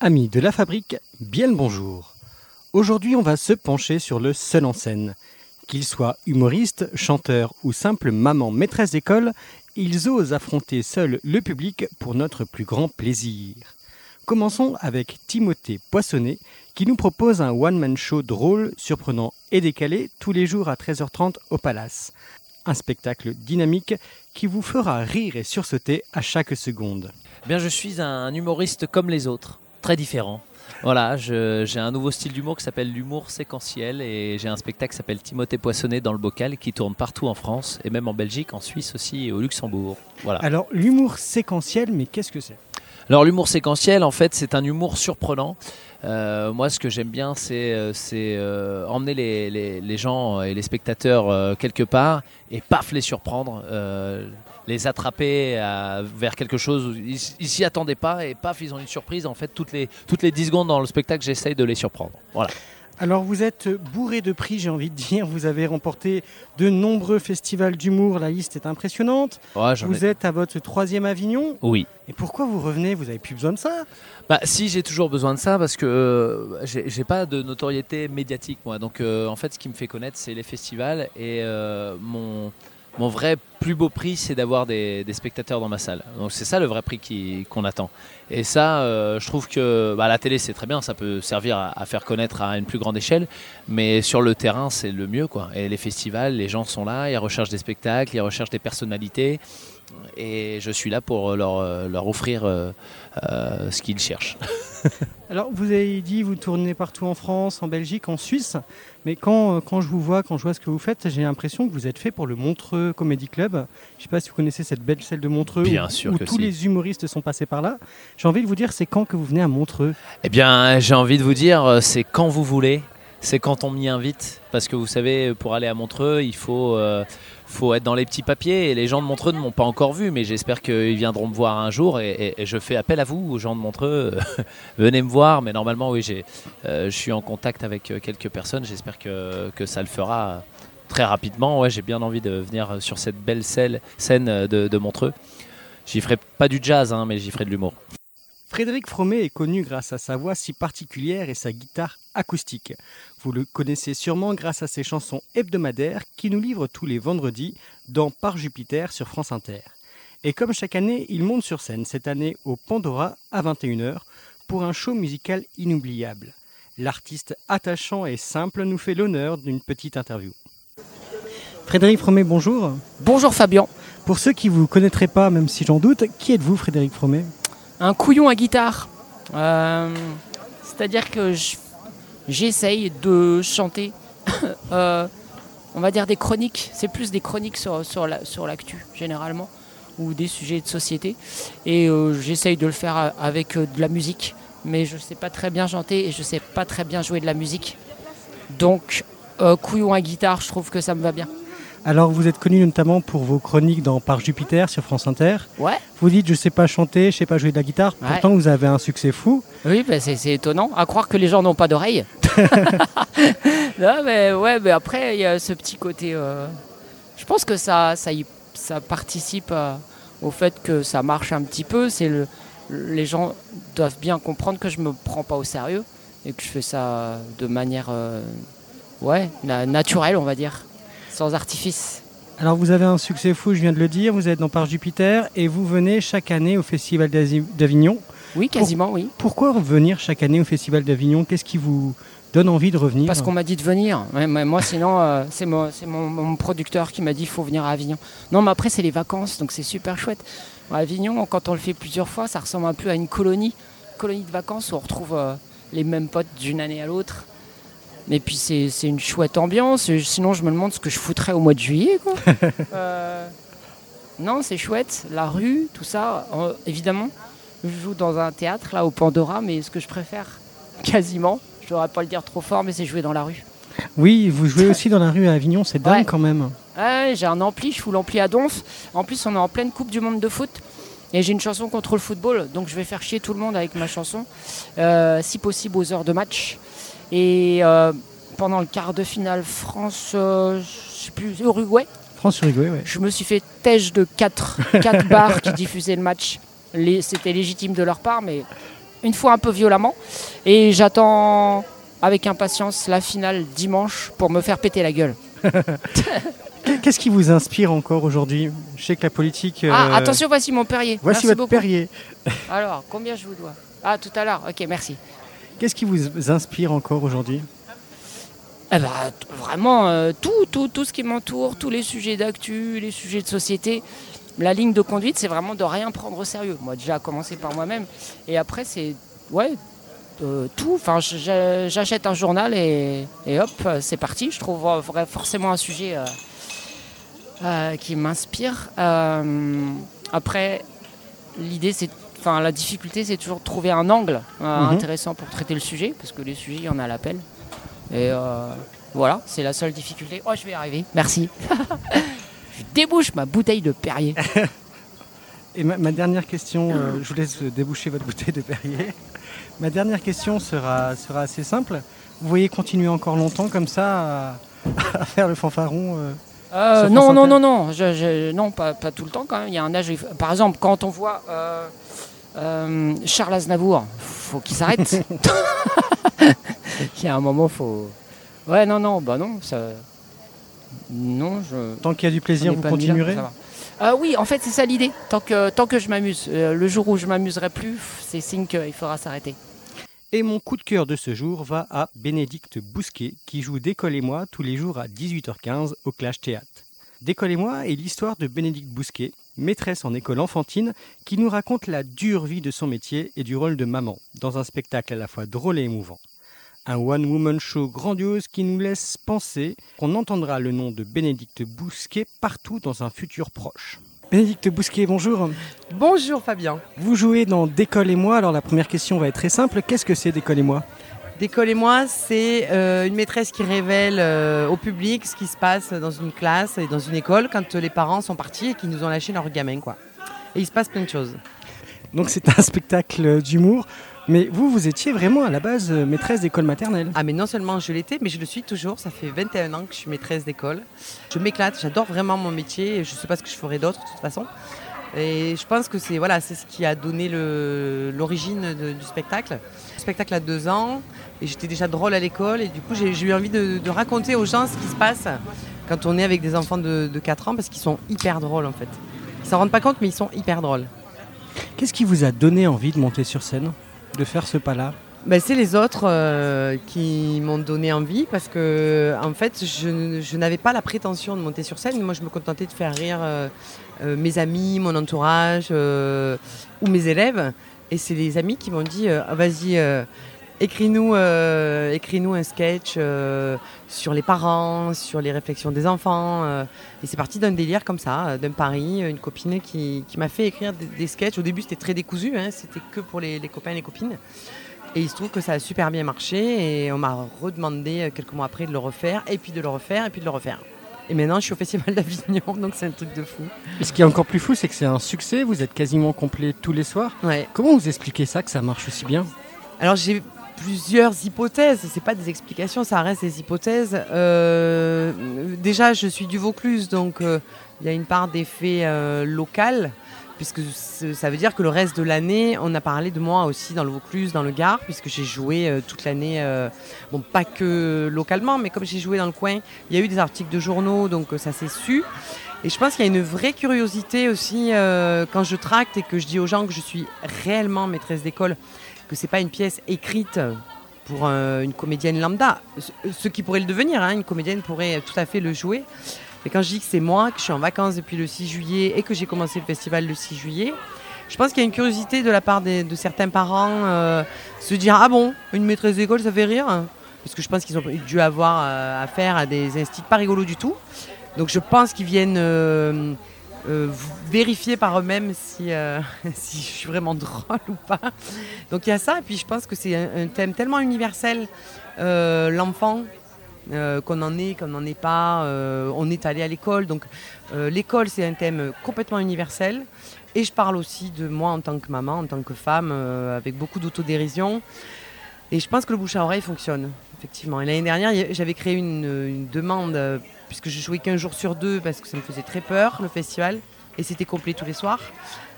Amis de la fabrique, bien le bonjour. Aujourd'hui, on va se pencher sur le seul en scène. Qu'il soit humoriste, chanteur ou simple maman maîtresse d'école, ils osent affronter seuls le public pour notre plus grand plaisir. Commençons avec Timothée Poissonnet qui nous propose un one-man show drôle, surprenant et décalé tous les jours à 13h30 au Palace. Un spectacle dynamique qui vous fera rire et sursauter à chaque seconde. Bien, je suis un humoriste comme les autres, très différent. Voilà, j'ai un nouveau style d'humour qui s'appelle l'humour séquentiel et j'ai un spectacle qui s'appelle Timothée Poissonnet dans le bocal qui tourne partout en France et même en Belgique, en Suisse aussi et au Luxembourg. Voilà. Alors, l'humour séquentiel, mais qu'est-ce que c'est? Alors l'humour séquentiel, en fait, c'est un humour surprenant. Euh, moi, ce que j'aime bien, c'est euh, euh, emmener les, les- les gens et les spectateurs euh, quelque part et paf, les surprendre, les attraper à- vers quelque chose où ils ils s'y attendaient pas et paf, ils ont une surprise. En fait, toutes les, toutes les 10 secondes dans le spectacle, j'essaye de les surprendre. Voilà. Alors vous êtes bourré de prix, j'ai envie de dire. Vous avez remporté de nombreux festivals d'humour. La liste est impressionnante. Ouais, j'en ai- Vous êtes à votre troisième Avignon. Oui. Et pourquoi vous revenez? Vous avez plus besoin de ça? Bah, si j'ai toujours besoin de ça parce que euh, j'ai j'ai pas de notoriété médiatique moi. Donc euh, en fait, ce qui me fait connaître, c'est les festivals et euh, mon mon vrai plus beau prix, c'est d'avoir des, spectateurs dans ma salle. Donc c'est ça le vrai prix qu'on attend. Et ça, euh, je trouve que bah, la télé c'est très bien, ça peut servir à, faire connaître à une plus grande échelle, mais sur le terrain c'est le mieux. Et les festivals, les gens sont là, ils recherchent des spectacles, ils recherchent des personnalités, et je suis là pour leur, euh, leur offrir euh, euh, ce qu'ils cherchent. Alors vous avez dit vous tournez partout en France, en Belgique, en Suisse. Mais quand, euh, quand je vous vois, quand je vois ce que vous faites, j'ai l'impression que vous êtes fait pour le Montreux Comedy Club. Je ne sais pas si vous connaissez cette belle salle de Montreux Bien où, sûr où que tous si. les humoristes sont passés par là. J'ai envie de vous dire, c'est quand que vous venez à Montreux? Eh bien, j'ai envie de vous dire, euh, c'est quand vous voulez, c'est quand on m'y invite, parce que vous savez, pour aller à Montreux, il faut, euh, faut être dans les petits papiers, et les gens de Montreux ne m'ont pas encore vu, mais j'espère qu'ils viendront me voir un jour, et, je fais appel à vous, aux gens de Montreux, venez me voir, mais normalement, oui, j'ai, euh, je suis en contact avec euh, quelques personnes, j'espère que, ça le fera très rapidement, ouais, j'ai bien envie de venir sur cette belle scène, de Montreux. J'y ferai pas du jazz, hein, mais j'y ferai de l'humour. Frédéric Fromet est connu grâce à sa voix si particulière et sa guitare acoustique. Vous le connaissez sûrement grâce à ses chansons hebdomadaires qui nous livrent tous les vendredis dans Par Jupiter sur France Inter. Et comme chaque année, il monte sur scène cette année au Pandora à 21h pour un show musical inoubliable. L'artiste attachant et simple nous fait l'honneur d'une petite interview. Frédéric Fromet, bonjour. Bonjour Fabien, Pour ceux qui ne vous connaîtraient pas, même si j'en doute, qui êtes-vous Frédéric Fromet? Un couillon à guitare. Euh, C'est-à-dire que je- j'essaye de chanter, euh, on va dire des chroniques, c'est plus des chroniques sur, sur la- sur l'actu généralement, ou des sujets de société. Et euh, j'essaye de le faire avec de la musique, mais je ne sais pas très bien chanter et je ne sais pas très bien jouer de la musique. Donc, couillon à guitare, je trouve que ça me va bien. Alors, vous êtes connu notamment pour vos chroniques dans Par Jupiter sur France Inter. Ouais, Vous dites, je sais pas chanter, je sais pas jouer de la guitare. Ouais. Pourtant, vous avez un succès fou. Oui, bah, c'est étonnant. À croire que les gens n'ont pas d'oreilles. non, mais ouais, mais après, il y a ce petit côté. euh, je pense que ça, ça, y- ça participe euh, au fait que ça marche un petit peu. C'est le, les gens doivent bien comprendre que je me prends pas au sérieux et que je fais ça de manière, euh, ouais, na- naturelle, on va dire, sans artifice. Alors, vous avez un succès fou, je viens de le dire. Vous êtes dans Par Jupiter et vous venez chaque année au Festival d'Avignon. Oui, quasiment, oui. Pourquoi venir chaque année au Festival d'Avignon? Qu'est-ce qui vous donne envie de revenir? Parce qu'on m'a dit de venir. Ouais, mais moi, sinon, euh, c'est mon, mon, mon producteur qui m'a dit qu'il faut venir à Avignon. Non, mais après, c'est les vacances, donc c'est super chouette. À Avignon, quand on le fait plusieurs fois, ça ressemble un peu à une colonie, colonie de vacances où on retrouve euh, les mêmes potes d'une année à l'autre. Et puis, c'est c'est une chouette ambiance. Sinon, je me demande ce que je foutrais au mois de juillet. quoi. Euh, non, c'est chouette. La rue, tout ça, euh, évidemment. Je joue dans un théâtre, là, au Pandora, mais ce que je préfère, quasiment, je ne devrais pas le dire trop fort, mais c'est jouer dans la rue. Oui, vous jouez aussi dans la rue à Avignon, c'est dingue Ouais. quand même. Ouais, j'ai un ampli, je fous l'ampli à donf. En plus, on est en pleine Coupe du Monde de foot. Et j'ai une chanson contre le football, donc je vais faire chier tout le monde avec ma chanson, euh, si possible aux heures de match. Et euh, pendant le quart de finale France, euh, je sais plus, Uruguay, France-Uruguay, ouais. je me suis fait têche de 4 quatre bars qui diffusaient le match. C'était légitime de leur part, mais une fois un peu violemment. Et j'attends avec impatience la finale dimanche pour me faire péter la gueule. Qu'est-ce qui vous inspire encore aujourd'hui? Je sais que la politique. Ah, euh, attention, voici mon Perrier. Voici Merci votre beaucoup. Perrier. Alors, combien je vous dois? Ah, tout à l'heure. Ok, merci. Qu'est-ce qui vous inspire encore aujourd'hui? Eh ben, vraiment, euh, tout, tout, tout ce qui m'entoure, tous les sujets d'actu, les sujets de société. La ligne de conduite, c'est vraiment de rien prendre au sérieux. Moi, déjà, à commencer par moi-même. Et après, c'est. Ouais. euh, tout, enfin, j'achète un journal et, hop, c'est parti. Je trouve forcément un sujet euh, qui m'inspire. Après, l'idée, c'est, enfin, la difficulté, c'est toujours de trouver un angle euh, Mhm. intéressant pour traiter le sujet, parce que les sujets, il y en a à l'appel. Et euh, voilà, c'est la seule difficulté. Oh, je vais y arriver. Merci. je débouche ma bouteille de Perrier. Et ma, ma dernière question, euh, je vous laisse déboucher votre bouteille de Perrier. Ma dernière question sera, sera assez simple. Vous voyez continuer encore longtemps comme ça à, à faire le fanfaron euh, non, non, non, non, je- je- non, pas, pas tout le temps quand même. Il y a un âge. Par exemple, quand on voit euh, euh, Charles Aznavour, faut qu'il s'arrête. Il y a un moment, faut. Ouais, non, non, bah non, ça. Non, je. Tant qu'il y a du plaisir, vous continuerez. Euh, oui, en fait, c'est ça l'idée. Tant que, tant que je m'amuse. Euh, le jour où je m'amuserai plus, c'est signe qu'il faudra s'arrêter. Et mon coup de cœur de ce jour va à Bénédicte Bousquet, qui joue D'école et moi tous les jours à 18h15 au Clash Théâtre. D'école et moi est l'histoire de Bénédicte Bousquet, maîtresse en école enfantine, qui nous raconte la dure vie de son métier et du rôle de maman, dans un spectacle à la fois drôle et émouvant. Un one-woman show grandiose qui nous laisse penser qu'on entendra le nom de Bénédicte Bousquet partout dans un futur proche. Bénédicte Bousquet, bonjour. Bonjour Fabien. Vous jouez dans D'école et moi, alors la première question va être très simple. Qu'est-ce que c'est D'école et moi D'école et moi, c'est euh, une maîtresse qui révèle euh, au public ce qui se passe dans une classe et dans une école quand euh, les parents sont partis et qu'ils nous ont lâché leurs gamins. Quoi. Et il se passe plein de choses. Donc c'est un spectacle d'humour. Mais vous, vous étiez vraiment à la base maîtresse d'école maternelle. Ah mais non seulement je l'étais, mais je le suis toujours. Ça fait 21 ans que je suis maîtresse d'école. Je m'éclate, j'adore vraiment mon métier. Je ne sais pas ce que je ferais d'autre de toute façon. Et je pense que c'est voilà, c'est ce qui a donné l'origine du spectacle. Le spectacle a deux ans et j'étais déjà drôle à l'école et du coup j'ai eu envie de, de raconter aux gens ce qui se passe quand on est avec des enfants de, de 4 ans parce qu'ils sont hyper drôles en fait. Ils s'en rendent pas compte mais ils sont hyper drôles. Qu'est-ce qui vous a donné envie de monter sur scène De faire ce pas-là? Ben, c'est les autres euh, qui m'ont donné envie parce que en fait je, n'avais pas la prétention de monter sur scène. Moi je me contentais de faire rire euh, euh, mes amis, mon entourage euh, ou mes élèves. Et c'est les amis qui m'ont dit euh, vas-y euh, écris-nous euh, écris-nous un sketch sur les parents, sur les réflexions des enfants. et c'est parti d'un délire comme ça, d'un pari, une copine qui, qui m'a fait écrire des, des sketchs. Au début c'était très décousu, hein, c'était que pour les, copains et les copines. Et il se trouve que ça a super bien marché et on m'a redemandé quelques mois après de le refaire et puis de le refaire et puis de le refaire. Et maintenant je suis au Festival d'Avignon donc c'est un truc de fou. Et ce qui est encore plus fou, c'est que c'est un succès. Vous êtes quasiment complet tous les soirs. Ouais. Comment vous expliquez ça, que ça marche aussi bien Alors j'ai plusieurs hypothèses, c'est pas des explications, ça reste des hypothèses. Euh, déjà je suis du Vaucluse donc euh, il y a une part d'effet euh, local puisque ça veut dire que le reste de l'année, on a parlé de moi aussi dans le Vaucluse, dans le Gard, puisque j'ai joué euh, toute l'année, euh, bon pas que localement, mais comme j'ai joué dans le coin, il y a eu des articles de journaux, donc euh, ça s'est su. Et je pense qu'il y a une vraie curiosité aussi quand je tracte et que je dis aux gens que je suis réellement maîtresse d'école, que c'est pas une pièce écrite pour une comédienne lambda, ce, ce qui pourrait le devenir, hein, une comédienne pourrait tout à fait le jouer. Et quand je dis que c'est moi, que je suis en vacances depuis le 6 juillet et que j'ai commencé le festival le 6 juillet, je pense qu'il y a une curiosité de la part de certains parents, euh, se dire ah bon, une maîtresse d'école, ça fait rire, parce que je pense qu'ils ont dû avoir euh, affaire à des instituts pas rigolos du tout. Donc je pense qu'ils viennent euh, euh, vérifier par eux-mêmes si, je suis vraiment drôle ou pas. Donc il y a ça, et puis je pense que c'est un, thème tellement universel, l'enfant, euh, qu'on en est, qu'on n'en est pas, euh, on est allé à l'école. Donc euh, l'école, c'est un thème complètement universel. Et je parle aussi de moi en tant que maman, en tant que femme, avec beaucoup d'autodérision. Et je pense que le bouche à oreille fonctionne, effectivement. Et l'année dernière, j'avais créé une, demande, puisque je jouais qu'un jour sur deux, parce que ça me faisait très peur, le festival. et c'était complet tous les soirs.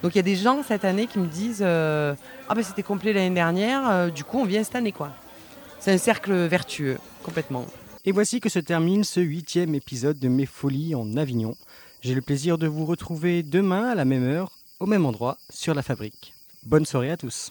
Donc il y a des gens cette année qui me disent Ah ben c'était complet l'année dernière, du coup on vient cette année quoi. C'est un cercle vertueux, complètement. Et voici que se termine ce huitième épisode de Mes Folies en Avignon. J'ai le plaisir de vous retrouver demain à la même heure, au même endroit, sur la fabrique. Bonne soirée à tous.